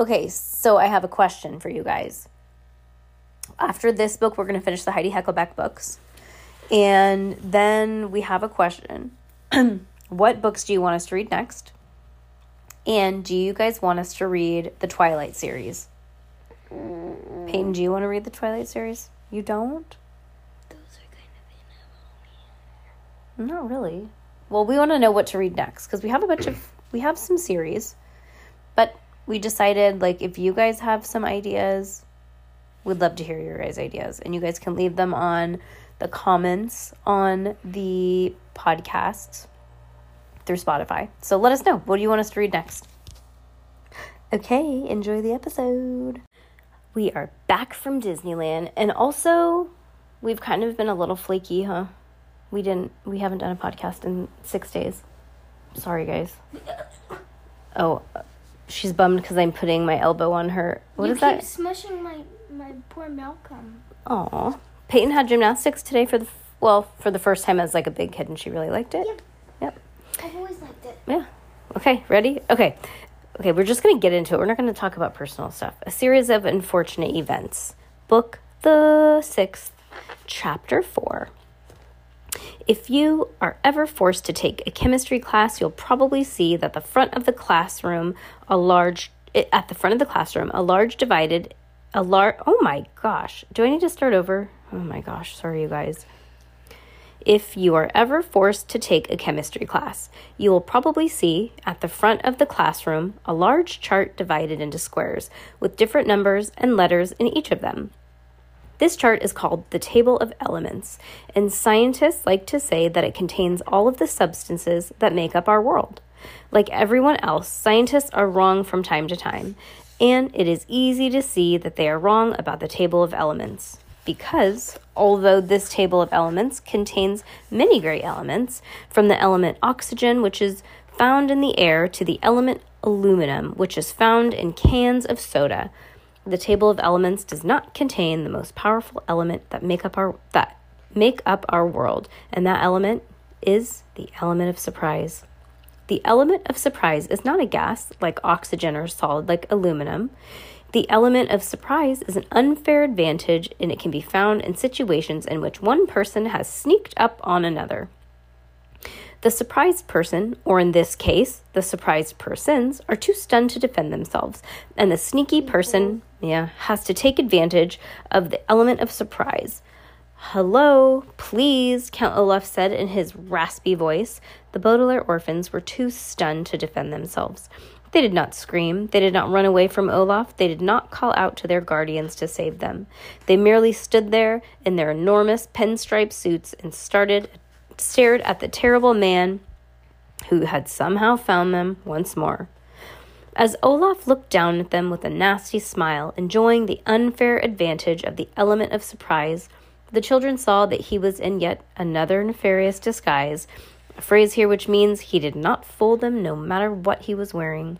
Okay, so I have a question for you guys. After this book, we're going to finish the Heidi Heckelbeck books. And then we have a question. what books do you want us to read next? And do you guys want us to read the Twilight series? Peyton, do you want to read the Twilight series? You don't? Those are kind of Not really. Well, we want to know what to read next because we have a bunch of we have some series, but we decided like if you guys have some ideas, we'd love to hear your guys' ideas, and you guys can leave them on the comments on the podcast through Spotify. So let us know. What do you want us to read next? Okay, enjoy the episode. We are back from Disneyland, and also we've kind of been a little flaky, huh? We didn't. We haven't done a podcast in six days. Sorry, guys. Oh, she's bummed because I'm putting my elbow on her. What you is keep that? smushing my, my poor Malcolm. Aw. Peyton had gymnastics today for the well for the first time as like a big kid, and she really liked it. Yep. Yep. I've always liked it. Yeah. Okay, ready? Okay. Okay, we're just going to get into it. We're not going to talk about personal stuff. A series of unfortunate events. Book the sixth, chapter four. If you are ever forced to take a chemistry class, you'll probably see that the front of the classroom, a large eh, at the front of the classroom, a large divided, a large. Oh my gosh! Do I need to start over? Oh my gosh! Sorry, you guys. If you are ever forced to take a chemistry class, you will probably see at the front of the classroom a large chart divided into squares with different numbers and letters in each of them. This chart is called the Table of Elements, and scientists like to say that it contains all of the substances that make up our world. Like everyone else, scientists are wrong from time to time, and it is easy to see that they are wrong about the Table of Elements. Because, although this table of elements contains many great elements, from the element oxygen, which is found in the air, to the element aluminum, which is found in cans of soda, the table of elements does not contain the most powerful element that make up our that make up our world, and that element is the element of surprise. The element of surprise is not a gas like oxygen or solid like aluminum. The element of surprise is an unfair advantage, and it can be found in situations in which one person has sneaked up on another. The surprised person, or in this case, the surprised persons, are too stunned to defend themselves, and the sneaky person, yeah, has to take advantage of the element of surprise. Hello, please, Count Olaf said in his raspy voice. The Baudelaire orphans were too stunned to defend themselves. They did not scream. They did not run away from Olaf. They did not call out to their guardians to save them. They merely stood there in their enormous pinstripe suits and started stared at the terrible man who had somehow found them once more. As Olaf looked down at them with a nasty smile, enjoying the unfair advantage of the element of surprise, the children saw that he was in yet another nefarious disguise, a phrase here which means he did not fool them no matter what he was wearing.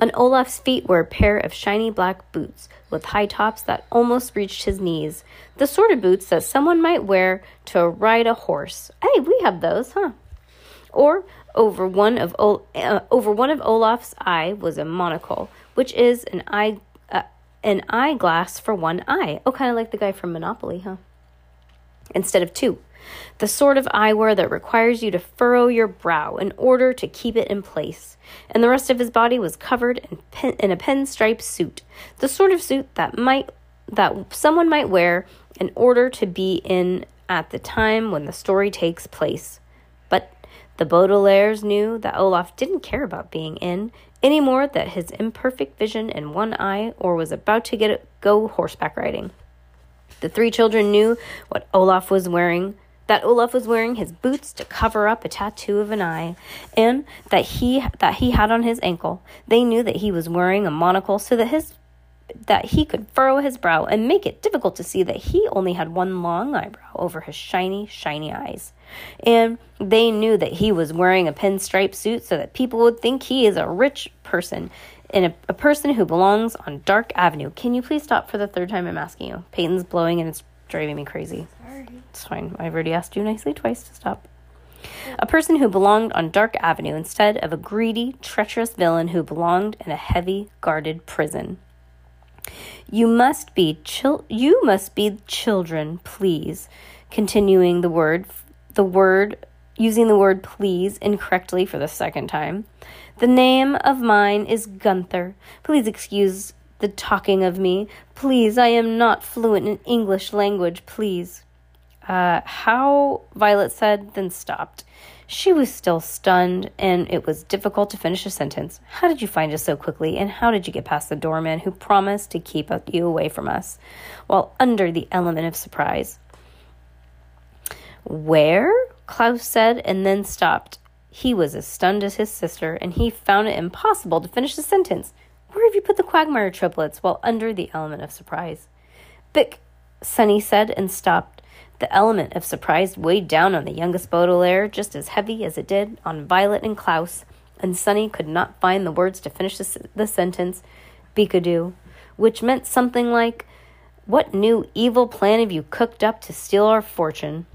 On Olaf's feet were a pair of shiny black boots with high tops that almost reached his knees, the sort of boots that someone might wear to ride a horse. Hey, we have those, huh? Or over one of Ol- uh, over one of Olaf's eye was a monocle, which is an eye uh, an eyeglass for one eye. Oh, kind of like the guy from Monopoly, huh? Instead of two. The sort of eyewear that requires you to furrow your brow in order to keep it in place. And the rest of his body was covered in, pin- in a pinstripe suit, the sort of suit that might that someone might wear in order to be in at the time when the story takes place. But the Baudelaires knew that Olaf didn't care about being in any more that his imperfect vision in one eye or was about to get go horseback riding. The three children knew what Olaf was wearing, that Olaf was wearing his boots to cover up a tattoo of an eye, and that he that he had on his ankle. They knew that he was wearing a monocle so that his that he could furrow his brow and make it difficult to see that he only had one long eyebrow over his shiny, shiny eyes. And they knew that he was wearing a pinstripe suit so that people would think he is a rich person and a, a person who belongs on Dark Avenue. Can you please stop for the third time I'm asking you? Peyton's blowing and it's driving me crazy. Sorry. It's fine. I've already asked you nicely twice to stop. A person who belonged on Dark Avenue instead of a greedy, treacherous villain who belonged in a heavy guarded prison. You must be chil- you must be children, please. Continuing the word the word using the word please incorrectly for the second time. The name of mine is Gunther. Please excuse the talking of me. Please, I am not fluent in English language, please. Uh, how? Violet said, then stopped. She was still stunned, and it was difficult to finish a sentence. How did you find us so quickly, and how did you get past the doorman who promised to keep you away from us while under the element of surprise? Where? Klaus said, and then stopped. He was as stunned as his sister, and he found it impossible to finish the sentence. Where have you put the Quagmire triplets while under the element of surprise? Bick, Sunny said, and stopped. The element of surprise weighed down on the youngest Baudelaire just as heavy as it did on Violet and Klaus, and Sunny could not find the words to finish the, the sentence, Bikadu, which meant something like, What new evil plan have you cooked up to steal our fortune?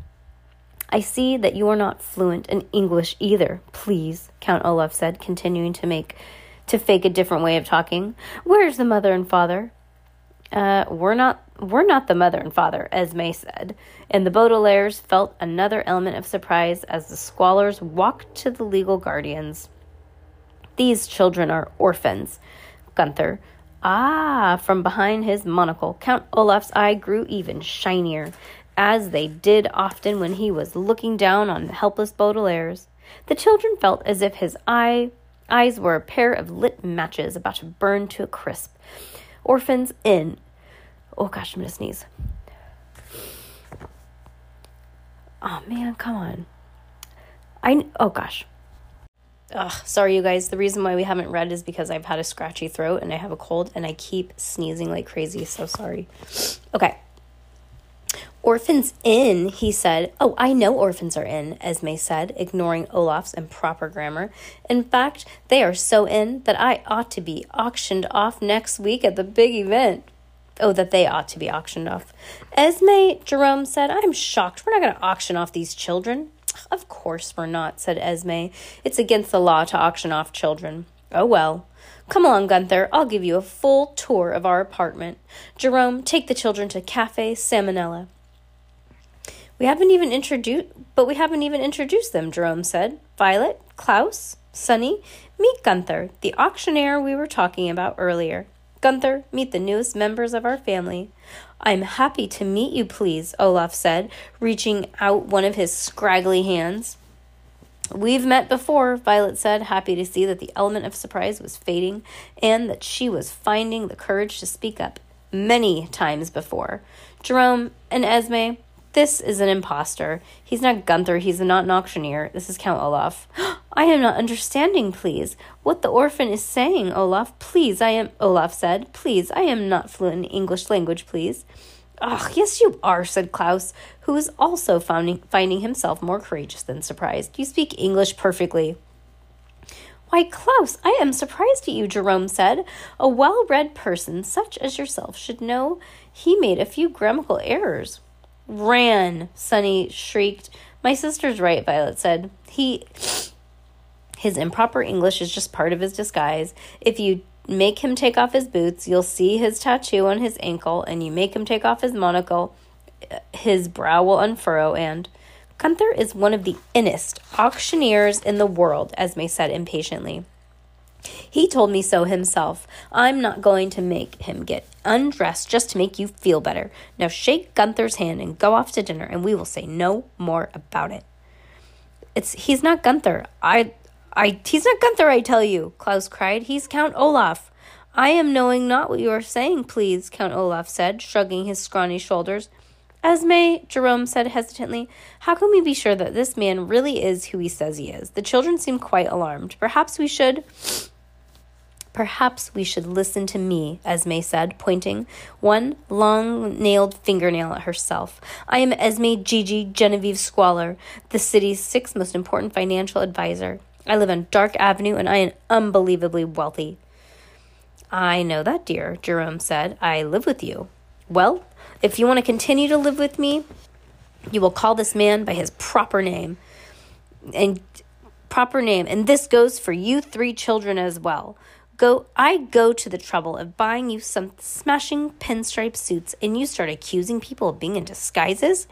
I see that you are not fluent in English either, please, Count Olaf said, continuing to make to fake a different way of talking. Where's the mother and father? Uh, we're not we're not the mother and father, Esme said, and the Baudelaires felt another element of surprise as the Squalors walked to the legal guardians. These children are orphans, Gunther. Ah, from behind his monocle, Count Olaf's eye grew even shinier as they did often when he was looking down on the helpless Baudelaires. The children felt as if his eye, eyes were a pair of lit matches about to burn to a crisp. Orphans in. Oh gosh, I'm gonna sneeze. Oh man, come on. I oh gosh. Ugh, sorry you guys. The reason why we haven't read is because I've had a scratchy throat and I have a cold and I keep sneezing like crazy. So sorry. Okay. Orphans in, he said. Oh, I know orphans are in, Esme said, ignoring Olaf's improper grammar. In fact, they are so in that I ought to be auctioned off next week at the big event. Oh, that they ought to be auctioned off. Esme, Jerome said, I'm shocked. We're not going to auction off these children. Of course we're not, said Esme. It's against the law to auction off children. Oh, well. Come along, Gunther. I'll give you a full tour of our apartment. Jerome, take the children to Cafe Salmonella. We haven't even introduced, but we haven't even introduced them, Jerome said. Violet, Klaus, Sunny, meet Gunther, the auctioneer we were talking about earlier. Gunther, meet the newest members of our family. I'm happy to meet you, please, Olaf said, reaching out one of his scraggly hands. We've met before, Violet said, happy to see that the element of surprise was fading and that she was finding the courage to speak up many times before. Jerome and Esme, this is an impostor. He's not Gunther. He's not an auctioneer. This is Count Olaf. I am not understanding, please. What the orphan is saying, Olaf. Please, I am. Olaf said, Please, I am not fluent in English language, please. Ah, yes, you are, said Klaus, who was also finding, finding himself more courageous than surprised. You speak English perfectly. Why, Klaus, I am surprised at you, Jerome said. A well read person such as yourself should know he made a few grammatical errors. Ran, Sunny shrieked. My sister's right, Violet said. He. His improper English is just part of his disguise. If you make him take off his boots, you'll see his tattoo on his ankle, and you make him take off his monocle, his brow will unfurrow, and. Gunther is one of the innest auctioneers in the world, Esme said impatiently. He told me so himself. I'm not going to make him get undressed just to make you feel better. Now shake Gunther's hand and go off to dinner, and we will say no more about it. It's he's not Gunther. I I he's not Gunther, I tell you, Klaus cried. He's Count Olaf. I am knowing not what you are saying, please, Count Olaf said, shrugging his scrawny shoulders. Esme, Jerome said hesitantly, how can we be sure that this man really is who he says he is? The children seem quite alarmed. Perhaps we should. Perhaps we should listen to me, Esme said, pointing one long nailed fingernail at herself. I am Esme Gigi Genevieve Squalor, the city's sixth most important financial advisor. I live on Dark Avenue and I am unbelievably wealthy. I know that, dear, Jerome said. I live with you. Well, if you want to continue to live with me, you will call this man by his proper name. And proper name. And this goes for you three children as well. Go I go to the trouble of buying you some smashing pinstripe suits and you start accusing people of being in disguises?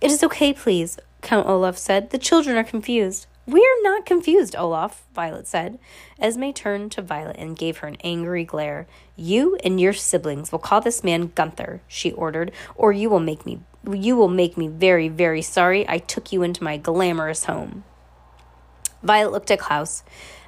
It is okay, please, Count Olaf said. The children are confused. We're not confused, Olaf, Violet said. Esme turned to Violet and gave her an angry glare. You and your siblings will call this man Gunther, she ordered, or you will make me you will make me very, very sorry I took you into my glamorous home. Violet looked at Klaus,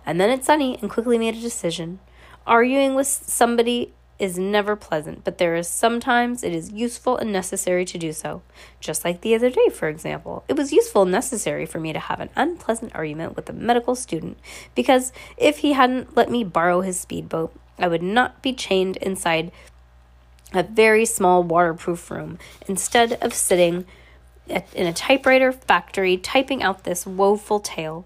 and then at Sunny, and quickly made a decision. Arguing with somebody is never pleasant, but there is sometimes it is useful and necessary to do so. Just like the other day, for example. It was useful and necessary for me to have an unpleasant argument with a medical student, because if he hadn't let me borrow his speedboat, I would not be chained inside a very small waterproof room instead of sitting in a typewriter factory typing out this woeful tale.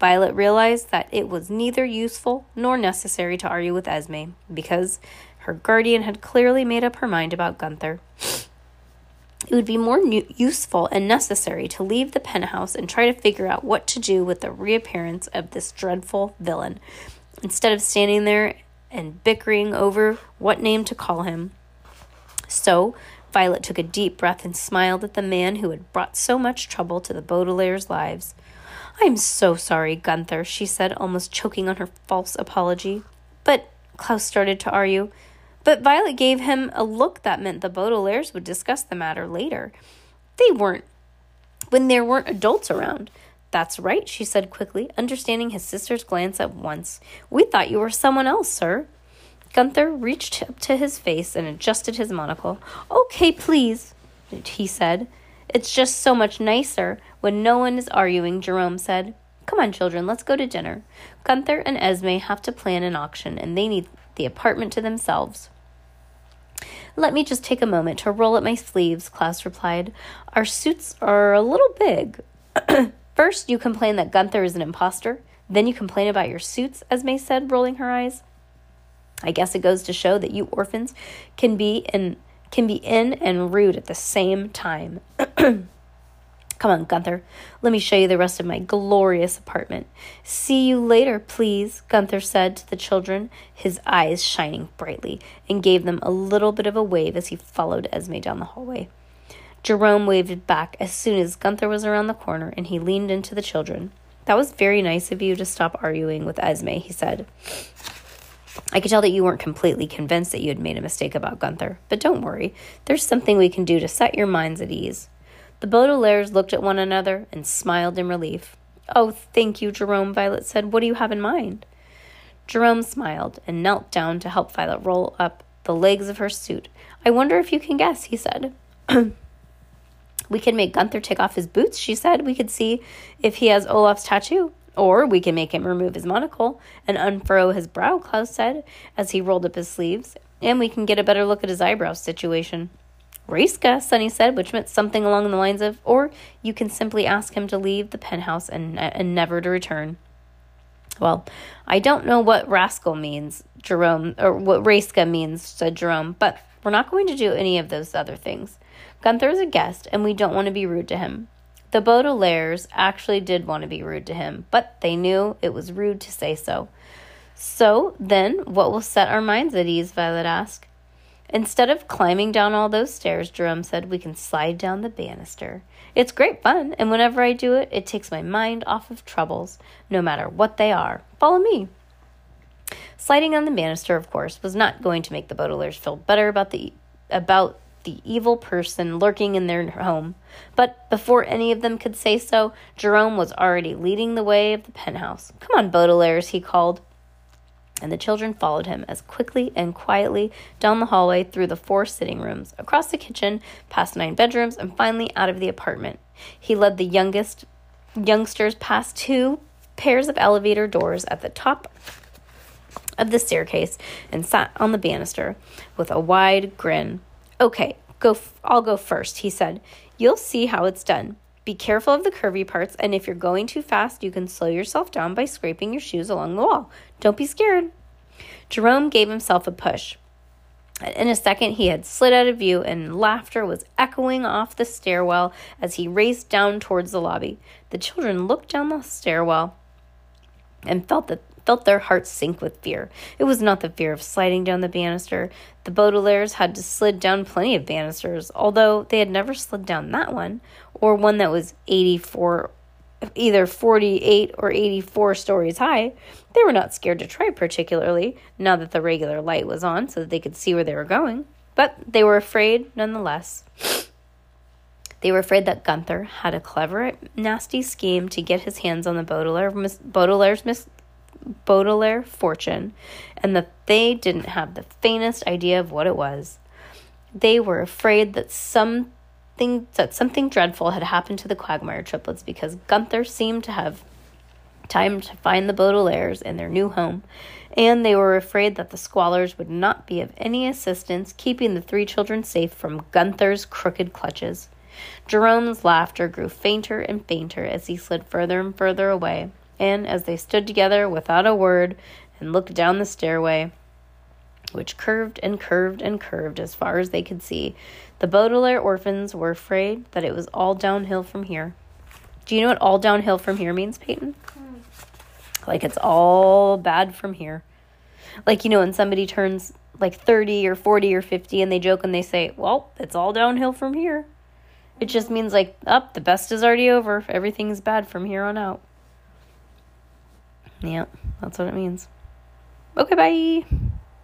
Violet realized that it was neither useful nor necessary to argue with Esme, because her guardian had clearly made up her mind about Gunther. It would be more useful and necessary to leave the penthouse and try to figure out what to do with the reappearance of this dreadful villain, instead of standing there and bickering over what name to call him. So, Violet took a deep breath and smiled at the man who had brought so much trouble to the Baudelaire's lives. I'm so sorry, Gunther, she said, almost choking on her false apology. But, Klaus started to argue. But Violet gave him a look that meant the Baudelaires would discuss the matter later. They weren't, when there weren't adults around. That's right, she said quickly, understanding his sister's glance at once. We thought you were someone else, sir. Gunther reached up to his face and adjusted his monocle. Okay, please, he said. It's just so much nicer when no one is arguing, Jerome said. Come on, children, let's go to dinner. Gunther and Esme have to plan an auction, and they need the apartment to themselves. Let me just take a moment to roll up my sleeves, Klaus replied. Our suits are a little big. First, you complain that Gunther is an impostor. Then you complain about your suits, Esme said, rolling her eyes. I guess it goes to show that you orphans can be in can be in and rude at the same time. Come on, Gunther. Let me show you the rest of my glorious apartment. See you later, please, Gunther said to the children, his eyes shining brightly, and gave them a little bit of a wave as he followed Esme down the hallway. Jerome waved back as soon as Gunther was around the corner, and he leaned into the children. That was very nice of you to stop arguing with Esme, he said. I could tell that you weren't completely convinced that you had made a mistake about Gunther, but don't worry. There's something we can do to set your minds at ease. The Baudelaires looked at one another and smiled in relief. Oh, thank you, Jerome, Violet said. What do you have in mind? Jerome smiled and knelt down to help Violet roll up the legs of her suit. I wonder if you can guess, he said. we can make Gunther take off his boots, she said. We could see if he has Olaf's tattoo. Or we can make him remove his monocle and unfurrow his brow, Klaus said, as he rolled up his sleeves. And we can get a better look at his eyebrow situation. Reiska, Sunny said, which meant something along the lines of, or you can simply ask him to leave the penthouse and, and never to return. Well, I don't know what rascal means, Jerome, or what Reiska means, said Jerome, but we're not going to do any of those other things. Gunther is a guest, and we don't want to be rude to him. The Baudelaires actually did want to be rude to him, but they knew it was rude to say so. So, then, what will set our minds at ease? Violet asked. Instead of climbing down all those stairs, Jerome said, we can slide down the banister. It's great fun, and whenever I do it, it takes my mind off of troubles, no matter what they are. Follow me. Sliding on the banister, of course, was not going to make the Baudelaires feel better about the about the evil person lurking in their home. But before any of them could say so, Jerome was already leading the way of the penthouse. Come on, Baudelaires, he called. and the children followed him as quickly and quietly down the hallway through the four sitting rooms, across the kitchen, past nine bedrooms, and finally out of the apartment. He led the youngest youngsters past two pairs of elevator doors at the top of the staircase and sat on the banister with a wide grin. Okay, go f- I'll go first, he said. You'll see how it's done. Be careful of the curvy parts, and if you're going too fast, you can slow yourself down by scraping your shoes along the wall. Don't be scared. Jerome gave himself a push. In a second, he had slid out of view, and laughter was echoing off the stairwell as he raced down towards the lobby. The children looked down the stairwell and felt that felt their hearts sink with fear. It was not the fear of sliding down the banister. The Baudelaires had to slid down plenty of banisters, although they had never slid down that one, or one that was 84 either 48 or 84 stories high. They were not scared to try particularly, now that the regular light was on so that they could see where they were going. But they were afraid nonetheless. They were afraid that Gunther had a clever, nasty scheme to get his hands on the Baudelaire, Baudelaire's Baudelaire fortune, and that they didn't have the faintest idea of what it was. They were afraid that something that something dreadful had happened to the Quagmire triplets because Gunther seemed to have time to find the Baudelaires in their new home, and they were afraid that the Squalors would not be of any assistance keeping the three children safe from Gunther's crooked clutches. Jerome's laughter grew fainter and fainter as he slid further and further away, and as they stood together without a word and looked down the stairway, which curved and curved and curved as far as they could see, the Baudelaire orphans were afraid that it was all downhill from here. Do you know what all downhill from here means, Peyton? Hmm. Like it's all bad from here. Like, you know, when somebody turns like 30 or 40 or 50 and they joke and they say, well, it's all downhill from here. It just means like, up, oh, the best is already over. Everything's bad from here on out. Yeah, that's what it means. Okay, bye.